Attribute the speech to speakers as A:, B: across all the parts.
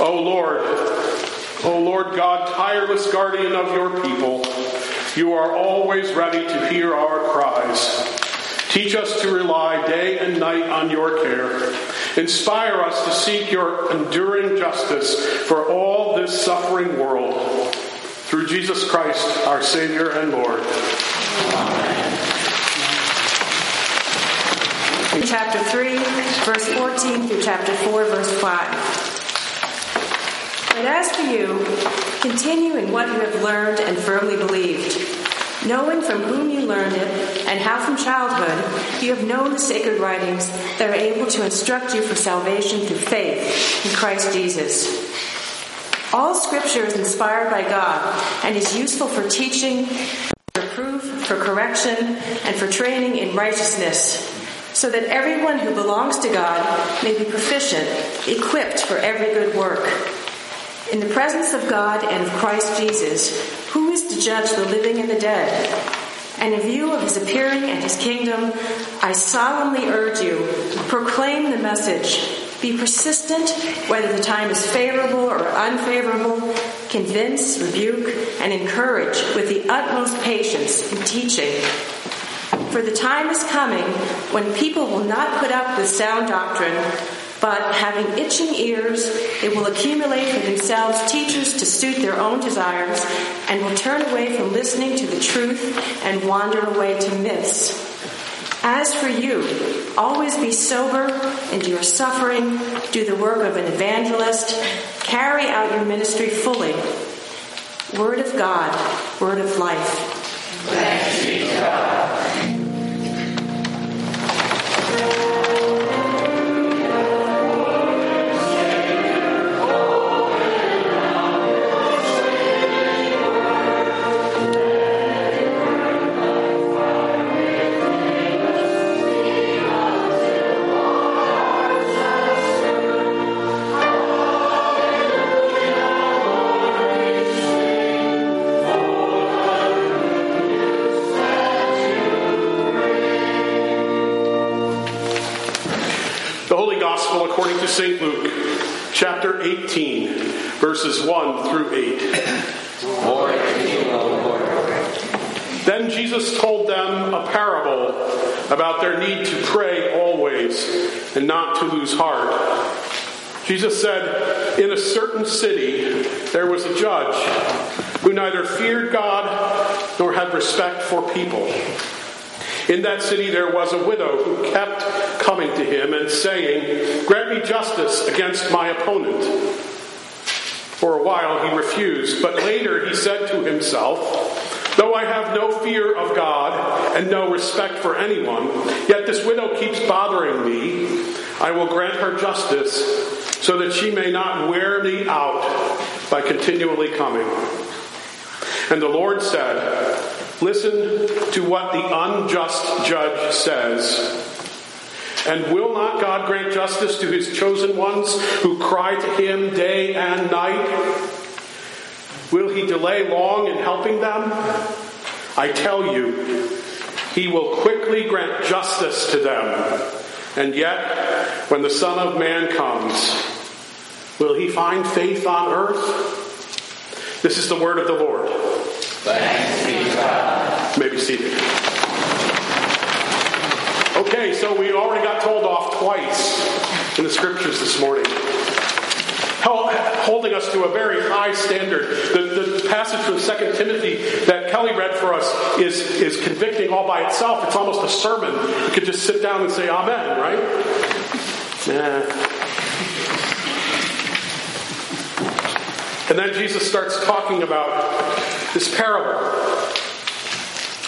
A: O Lord, O Lord God, tireless guardian of your people, you are always ready to hear our cries. Teach us to rely day and night on your care. Inspire us to seek your enduring justice for all this suffering world. Through Jesus Christ, our Savior and Lord.
B: Chapter 3, verse 14 through chapter 4, verse 5. But as for you, continue in what you have learned and firmly believed, knowing from whom you learned it, and how from childhood you have known the sacred writings that are able to instruct you for salvation through faith in Christ Jesus. All scripture is inspired by God and is useful for teaching, for proof, for correction, and for training in righteousness, so that everyone who belongs to God may be proficient, equipped for every good work. In the presence of God and of Christ Jesus, who is to judge the living and the dead? And in view of his appearing and his kingdom, I solemnly urge you, proclaim the message. Be persistent, whether the time is favorable or unfavorable. Convince, rebuke, and encourage with the utmost patience in teaching. For the time is coming when people will not put up with sound doctrine but having itching ears, they will accumulate for themselves teachers to suit their own desires and will turn away from listening to the truth and wander away to myths. As for you, always be sober, endure suffering, do the work of an evangelist, carry out your ministry fully. Word of God, word of life.
A: About their need to pray always and not to lose heart. Jesus said, In a certain city there was a judge who neither feared God nor had respect for people. In that city there was a widow who kept coming to him and saying, Grant me justice against my opponent. For a while he refused, but later he said to himself, Though I have no fear of God and no respect for anyone, yet this widow keeps bothering me. I will grant her justice so that she may not wear me out by continually coming. And the Lord said, Listen to what the unjust judge says. And will not God grant justice to his chosen ones who cry to him day and night? Will he delay long in helping them? I tell you, he will quickly grant justice to them. And yet, when the Son of Man comes, will he find faith on earth? This is the word of the Lord.
C: Thanks be God.
A: May be seated. Okay, so we already got told off twice in the scriptures this morning. Holding us to a very high standard. The, the passage from 2 Timothy that Kelly read for us is, is convicting all by itself. It's almost a sermon. You could just sit down and say Amen, right? Yeah. And then Jesus starts talking about this parable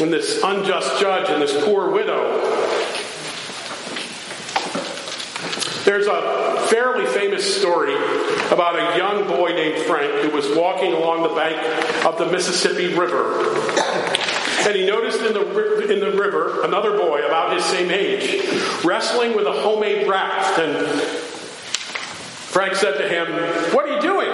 A: and this unjust judge and this poor widow. There's a fairly famous story about a young boy named Frank who was walking along the bank of the Mississippi River. And he noticed in the, in the river another boy about his same age wrestling with a homemade raft. And Frank said to him, What are you doing?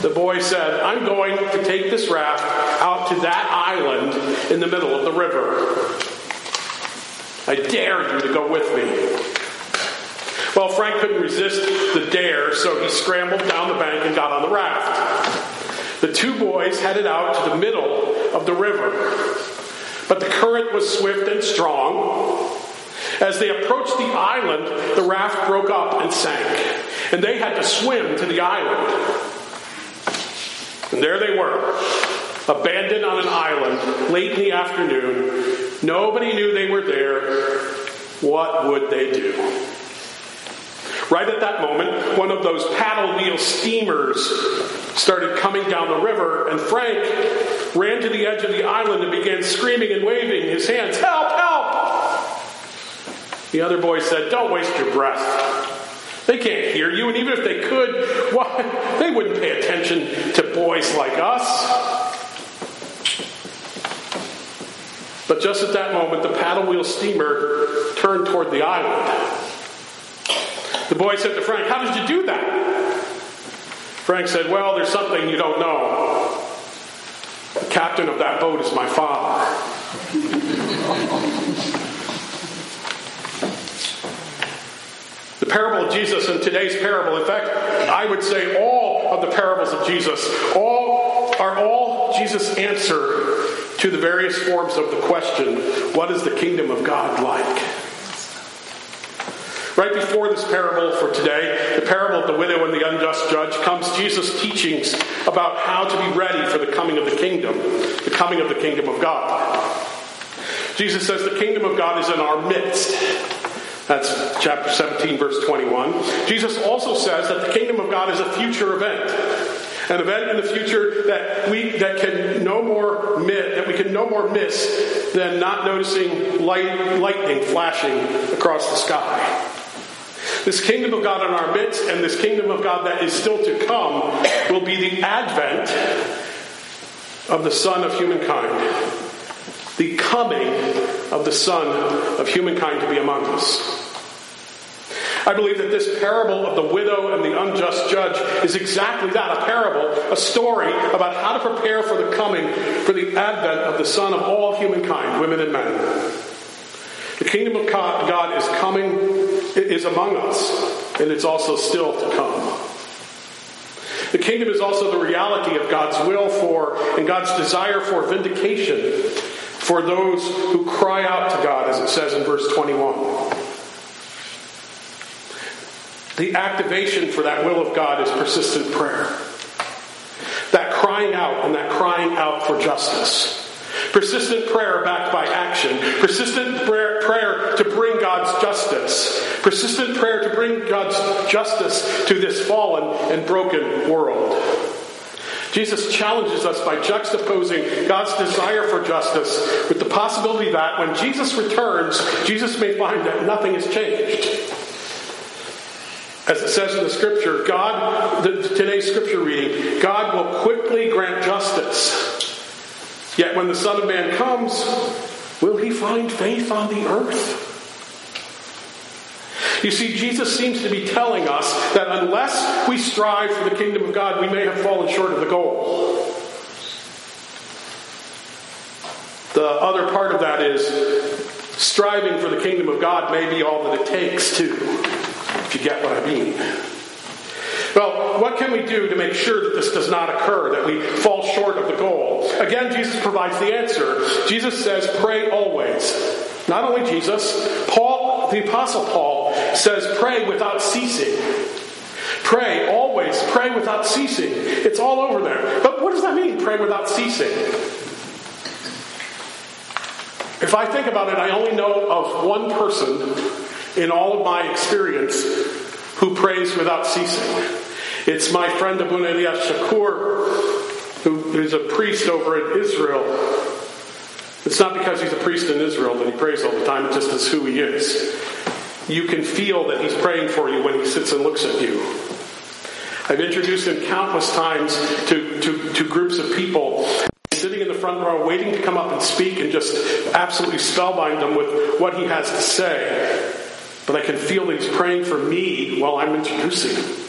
A: The boy said, I'm going to take this raft out to that island in the middle of the river. I dare you to go with me. Well, Frank couldn't resist the dare, so he scrambled down the bank and got on the raft. The two boys headed out to the middle of the river. But the current was swift and strong. As they approached the island, the raft broke up and sank, and they had to swim to the island. And there they were, abandoned on an island late in the afternoon. Nobody knew they were there. What would they do? Right at that moment, one of those paddle wheel steamers started coming down the river, and Frank ran to the edge of the island and began screaming and waving his hands Help, help! The other boy said, Don't waste your breath. They can't hear you, and even if they could, why, they wouldn't pay attention to boys like us. But just at that moment, the paddle wheel steamer turned toward the island. The boy said to Frank, How did you do that? Frank said, Well, there's something you don't know. The captain of that boat is my father. the parable of Jesus and today's parable, in fact, I would say all of the parables of Jesus, all are all Jesus' answer to the various forms of the question, what is the kingdom of God like? Right before this parable for today, the parable of the widow and the unjust judge, comes Jesus' teachings about how to be ready for the coming of the kingdom, the coming of the kingdom of God. Jesus says the kingdom of God is in our midst. That's chapter 17, verse 21. Jesus also says that the kingdom of God is a future event an event in the future that we that can no more miss, that we can no more miss than not noticing light, lightning flashing across the sky. This kingdom of God in our midst and this kingdom of God that is still to come will be the advent of the Son of humankind, the coming of the Son of humankind to be among us. I believe that this parable of the widow and the unjust judge is exactly that a parable, a story about how to prepare for the coming, for the advent of the Son of all humankind, women and men. The kingdom of God is coming, is among us, and it's also still to come. The kingdom is also the reality of God's will for and God's desire for vindication for those who cry out to God, as it says in verse 21. The activation for that will of God is persistent prayer. That crying out and that crying out for justice. Persistent prayer backed by action. Persistent prayer, prayer, to bring God's justice. Persistent prayer to bring God's justice to this fallen and broken world. Jesus challenges us by juxtaposing God's desire for justice with the possibility that when Jesus returns, Jesus may find that nothing has changed. As it says in the scripture, God, today's scripture reading, God will quickly grant justice. Yet when the Son of Man comes, will he find faith on the earth? You see, Jesus seems to be telling us that unless we strive for the kingdom of God, we may have fallen short of the goal. The other part of that is striving for the kingdom of God may be all that it takes, too if you get what I mean. Well, what can we do to make sure that this does not occur, that we fall short of the goal? Again, Jesus provides the answer. Jesus says, pray always. Not only Jesus, Paul, the Apostle Paul, says, pray without ceasing. Pray always, pray without ceasing. It's all over there. But what does that mean, pray without ceasing? If I think about it, I only know of one person in all of my experience who prays without ceasing. It's my friend Abuna Elias Chacour, who is a priest over in Israel. It's not because he's a priest in Israel that he prays all the time, it just is who he is. You can feel that he's praying for you when he sits and looks at you. I've introduced him countless times to, to, to groups of people sitting in the front row waiting to come up and speak and just absolutely spellbind them with what he has to say but I can feel that he's praying for me while I'm introducing him.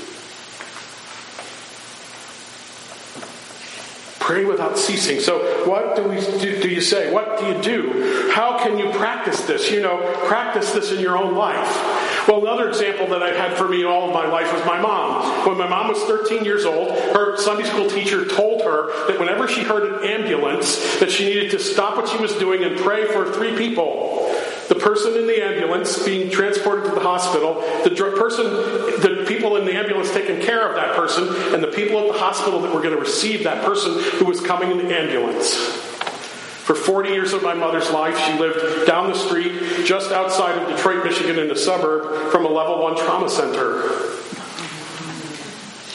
A: Pray without ceasing. So, what do we do, do you say? What do you do? How can you practice this? You know, practice this in your own life. Well, another example that I've had for me all of my life was my mom. When my mom was 13 years old, her Sunday school teacher told her that whenever she heard an ambulance, that she needed to stop what she was doing and pray for three people. The person in the ambulance being transported to the hospital, the person, the people in the ambulance taking care of that person, and the people at the hospital that were going to receive that person who was coming in the ambulance. For 40 years of my mother's life, she lived down the street just outside of Detroit, Michigan, in a suburb from a level one trauma center.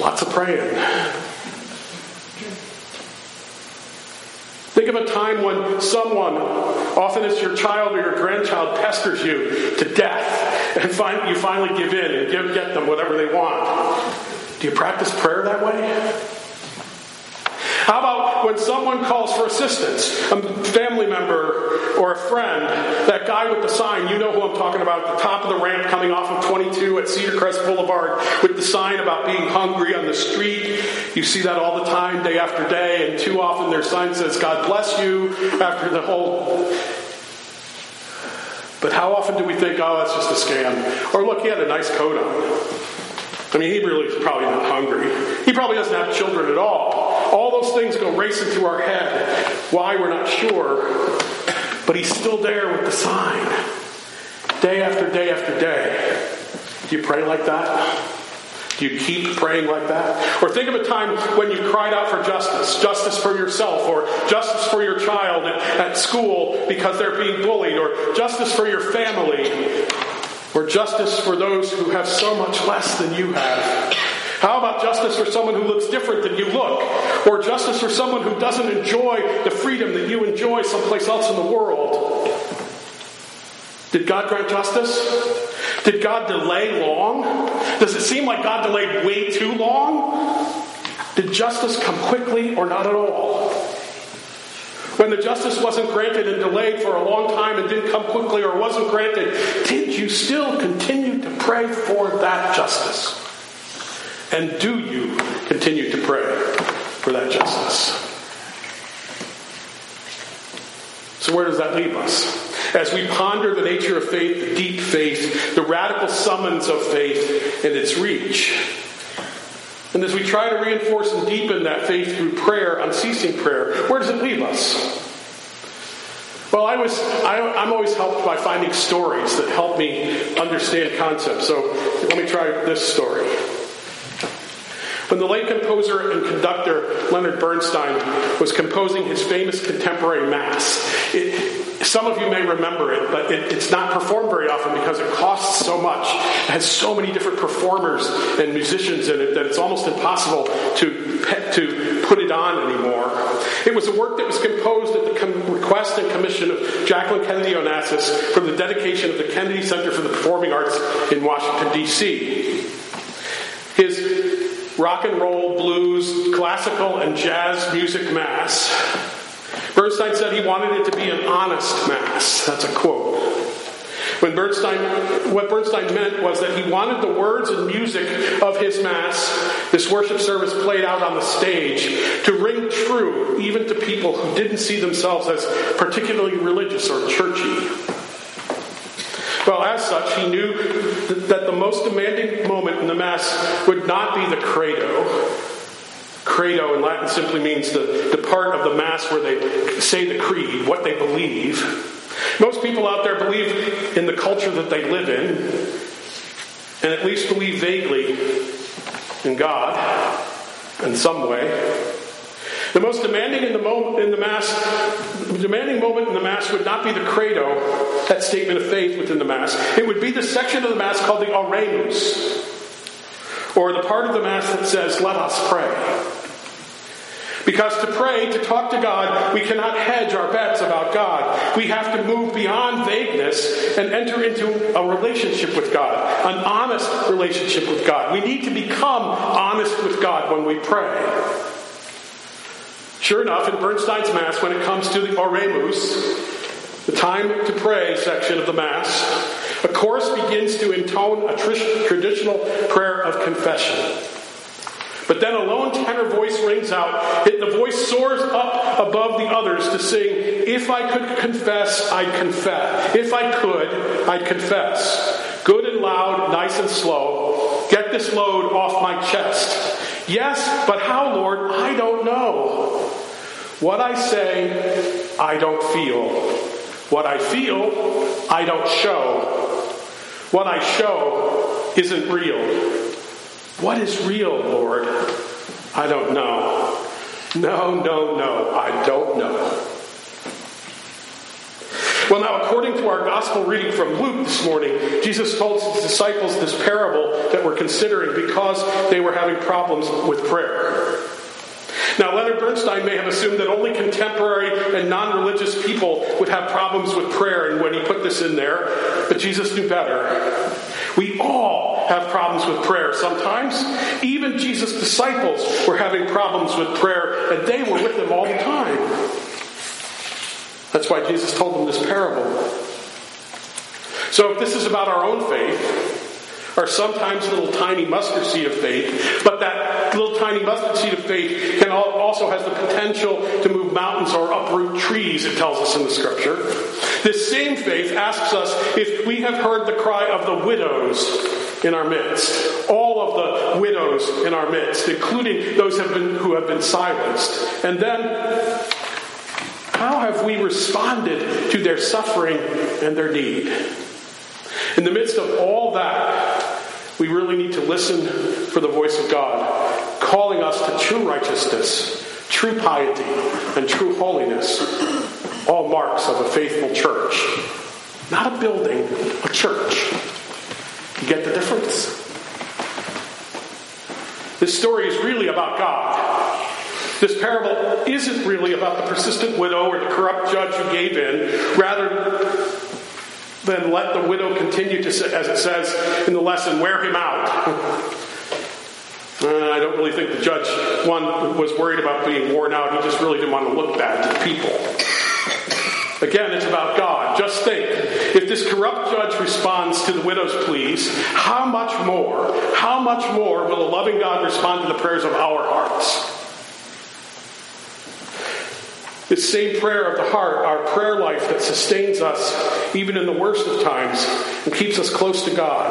A: Lots of praying. Think of a time when someone, often it's your child or your grandchild, pesters you to death, and find, you finally give in and give, get them whatever they want. Do you practice prayer that way? How about when someone calls for assistance? A family member or a friend, that guy with the sign, you know who I'm talking about, at the top of the ramp coming off of 22 at Cedar Crest Boulevard with the sign about being hungry on the street. You see that all the time, day after day, and too often their sign says, God bless you, after the whole but how often do we think, oh, that's just a scam? Or look, he had a nice coat on. I mean, he really is probably not hungry. He probably doesn't have children at all. All those things go racing through our head. Why, we're not sure. But he's still there with the sign. Day after day after day. Do you pray like that? Do you keep praying like that? Or think of a time when you cried out for justice justice for yourself, or justice for your child at, at school because they're being bullied, or justice for your family, or justice for those who have so much less than you have. How about justice for someone who looks different than you look? Or justice for someone who doesn't enjoy the freedom that you enjoy someplace else in the world? Did God grant justice? Did God delay long? Does it seem like God delayed way too long? Did justice come quickly or not at all? When the justice wasn't granted and delayed for a long time and didn't come quickly or wasn't granted, did you still continue to pray for that justice? And do you continue to pray for that justice? So, where does that leave us? As we ponder the nature of faith, the deep faith, the radical summons of faith, and its reach, and as we try to reinforce and deepen that faith through prayer, unceasing prayer, where does it leave us? Well, I was, I, am always helped by finding stories that help me understand concepts. So let me try this story. When the late composer and conductor Leonard Bernstein was composing his famous contemporary Mass, it, some of you may remember it, but it, it's not performed very often because it costs so much. It has so many different performers and musicians in it that it's almost impossible to, to put it on anymore. It was a work that was composed at the request and commission of Jacqueline Kennedy Onassis for the dedication of the Kennedy Center for the Performing Arts in Washington, D.C. Rock and roll, blues, classical, and jazz music mass. Bernstein said he wanted it to be an honest mass. That's a quote. When Bernstein, what Bernstein meant was that he wanted the words and music of his mass, this worship service played out on the stage, to ring true even to people who didn't see themselves as particularly religious or churchy. Well, as such, he knew that the most demanding moment in the Mass would not be the credo. Credo in Latin simply means the, the part of the Mass where they say the creed, what they believe. Most people out there believe in the culture that they live in, and at least believe vaguely in God in some way. The most demanding in the, moment, in the mass, demanding moment in the mass would not be the credo, that statement of faith within the mass. It would be the section of the mass called the Oremus, or the part of the mass that says, "Let us pray." Because to pray, to talk to God, we cannot hedge our bets about God. We have to move beyond vagueness and enter into a relationship with God, an honest relationship with God. We need to become honest with God when we pray. Sure enough, in Bernstein's Mass, when it comes to the Oremus, the time to pray section of the Mass, a chorus begins to intone a traditional prayer of confession. But then a lone tenor voice rings out. The voice soars up above the others to sing, If I could confess, I'd confess. If I could, I'd confess. Good and loud, nice and slow. Get this load off my chest. Yes, but how, Lord? I don't know. What I say, I don't feel. What I feel, I don't show. What I show isn't real. What is real, Lord? I don't know. No, no, no, I don't know. Well, now, according to our gospel reading from Luke this morning, Jesus told his disciples this parable that we're considering because they were having problems with prayer. Now, Leonard Bernstein may have assumed that only contemporary and non religious people would have problems with prayer, and when he put this in there, but Jesus knew better. We all have problems with prayer sometimes. Even Jesus' disciples were having problems with prayer, and they were with him all the time. That's why Jesus told them this parable. So, if this is about our own faith, our sometimes little tiny mustard seed of faith, but that little tiny mustard seed of faith can also has the potential to move mountains or uproot trees, it tells us in the scripture. This same faith asks us if we have heard the cry of the widows in our midst. All of the widows in our midst, including those have been, who have been silenced. And then, how have we responded to their suffering and their need? In the midst of all that, we really need to listen for the voice of God, calling us to true righteousness, true piety, and true holiness all marks of a faithful church. Not a building, a church. You get the difference? This story is really about God. This parable isn't really about the persistent widow or the corrupt judge who gave in. Rather than let the widow continue to, as it says in the lesson, wear him out. Uh, I don't really think the judge, one, was worried about being worn out. He just really didn't want to look bad to the people. Again, it's about God. Just think if this corrupt judge responds to the widow's pleas, how much more, how much more will a loving God respond to the prayers of our hearts? This same prayer of the heart, our prayer life that sustains us even in the worst of times and keeps us close to God.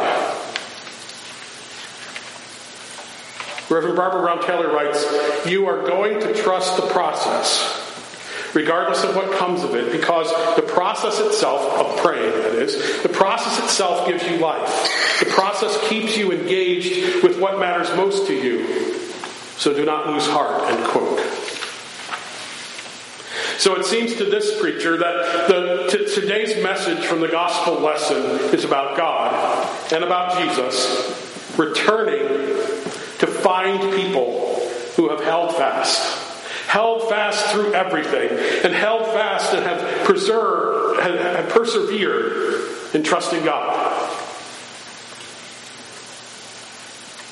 A: Reverend Barbara Brown Taylor writes, You are going to trust the process regardless of what comes of it, because the process itself, of praying that is, the process itself gives you life. The process keeps you engaged with what matters most to you. So do not lose heart, end quote. So it seems to this preacher that the, t- today's message from the gospel lesson is about God and about Jesus returning to find people who have held fast held fast through everything, and held fast and have preserved, have, have persevered in trusting God.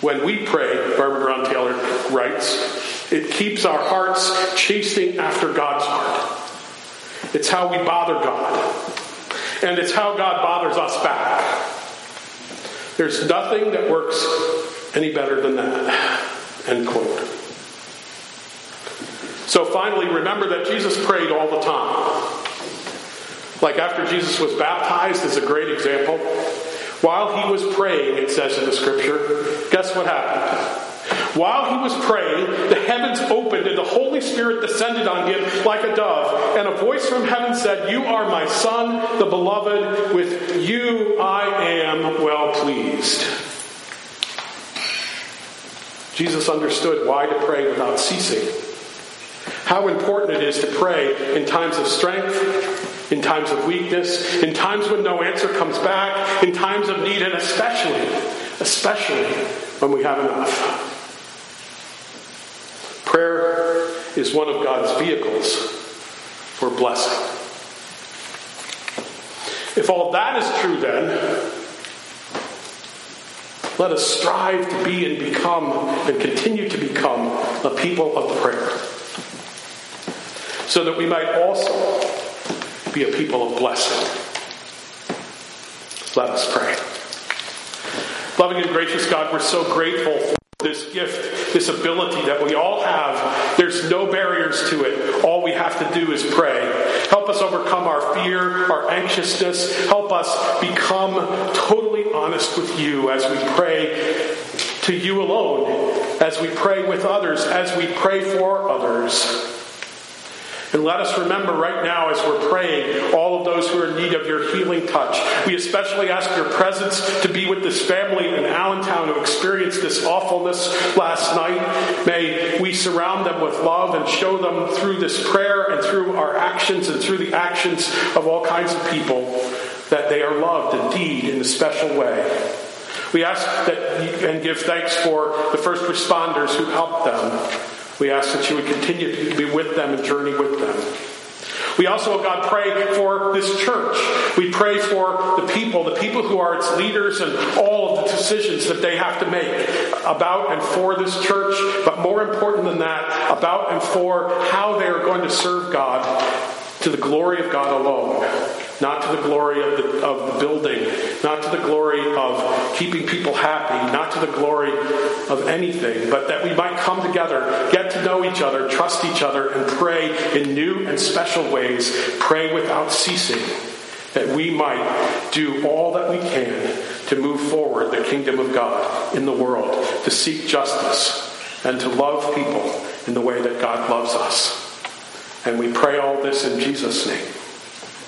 A: When we pray, Barbara Brown Taylor writes, it keeps our hearts chasing after God's heart. It's how we bother God. And it's how God bothers us back. There's nothing that works any better than that. End quote. So finally, remember that Jesus prayed all the time. Like after Jesus was baptized is a great example. While he was praying, it says in the scripture, guess what happened? While he was praying, the heavens opened and the Holy Spirit descended on him like a dove. And a voice from heaven said, You are my Son, the beloved. With you I am well pleased. Jesus understood why to pray without ceasing how important it is to pray in times of strength, in times of weakness, in times when no answer comes back, in times of need, and especially, especially when we have enough. Prayer is one of God's vehicles for blessing. If all that is true, then, let us strive to be and become and continue to become a people of prayer so that we might also be a people of blessing. Let us pray. Loving and gracious God, we're so grateful for this gift, this ability that we all have. There's no barriers to it. All we have to do is pray. Help us overcome our fear, our anxiousness. Help us become totally honest with you as we pray to you alone, as we pray with others, as we pray for others. And let us remember right now as we're praying all of those who are in need of your healing touch. We especially ask your presence to be with this family in Allentown who experienced this awfulness last night. May we surround them with love and show them through this prayer and through our actions and through the actions of all kinds of people that they are loved indeed in a special way. We ask that and give thanks for the first responders who helped them. We ask that you would continue to be with them and journey with them. We also, God, pray for this church. We pray for the people, the people who are its leaders, and all of the decisions that they have to make about and for this church, but more important than that, about and for how they are going to serve God to the glory of God alone, not to the glory of the, of the building, not to the glory of keeping people happy, not to the glory of anything, but that we might come together, get to know each other, trust each other, and pray in new and special ways, pray without ceasing, that we might do all that we can to move forward the kingdom of God in the world, to seek justice, and to love people in the way that God loves us. And we pray all this in Jesus' name.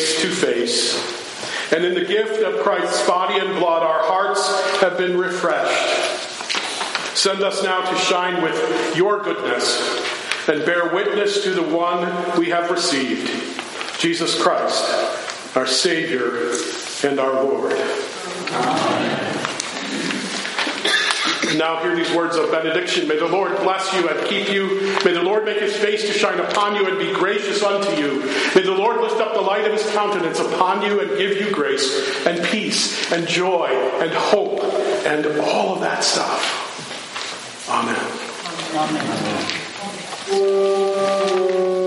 A: Face to face. And in the gift of Christ's body and blood, our hearts have been refreshed. Send us now to shine with your goodness and bear witness to the one we have received, Jesus Christ, our Savior and our Lord. Amen. Now hear these words of benediction. May the Lord bless you and keep you. May the Lord make his face to shine upon you and be gracious unto you. May the Lord lift up the light of his countenance upon you and give you grace and peace and joy and hope and all of that stuff. Amen. Amen.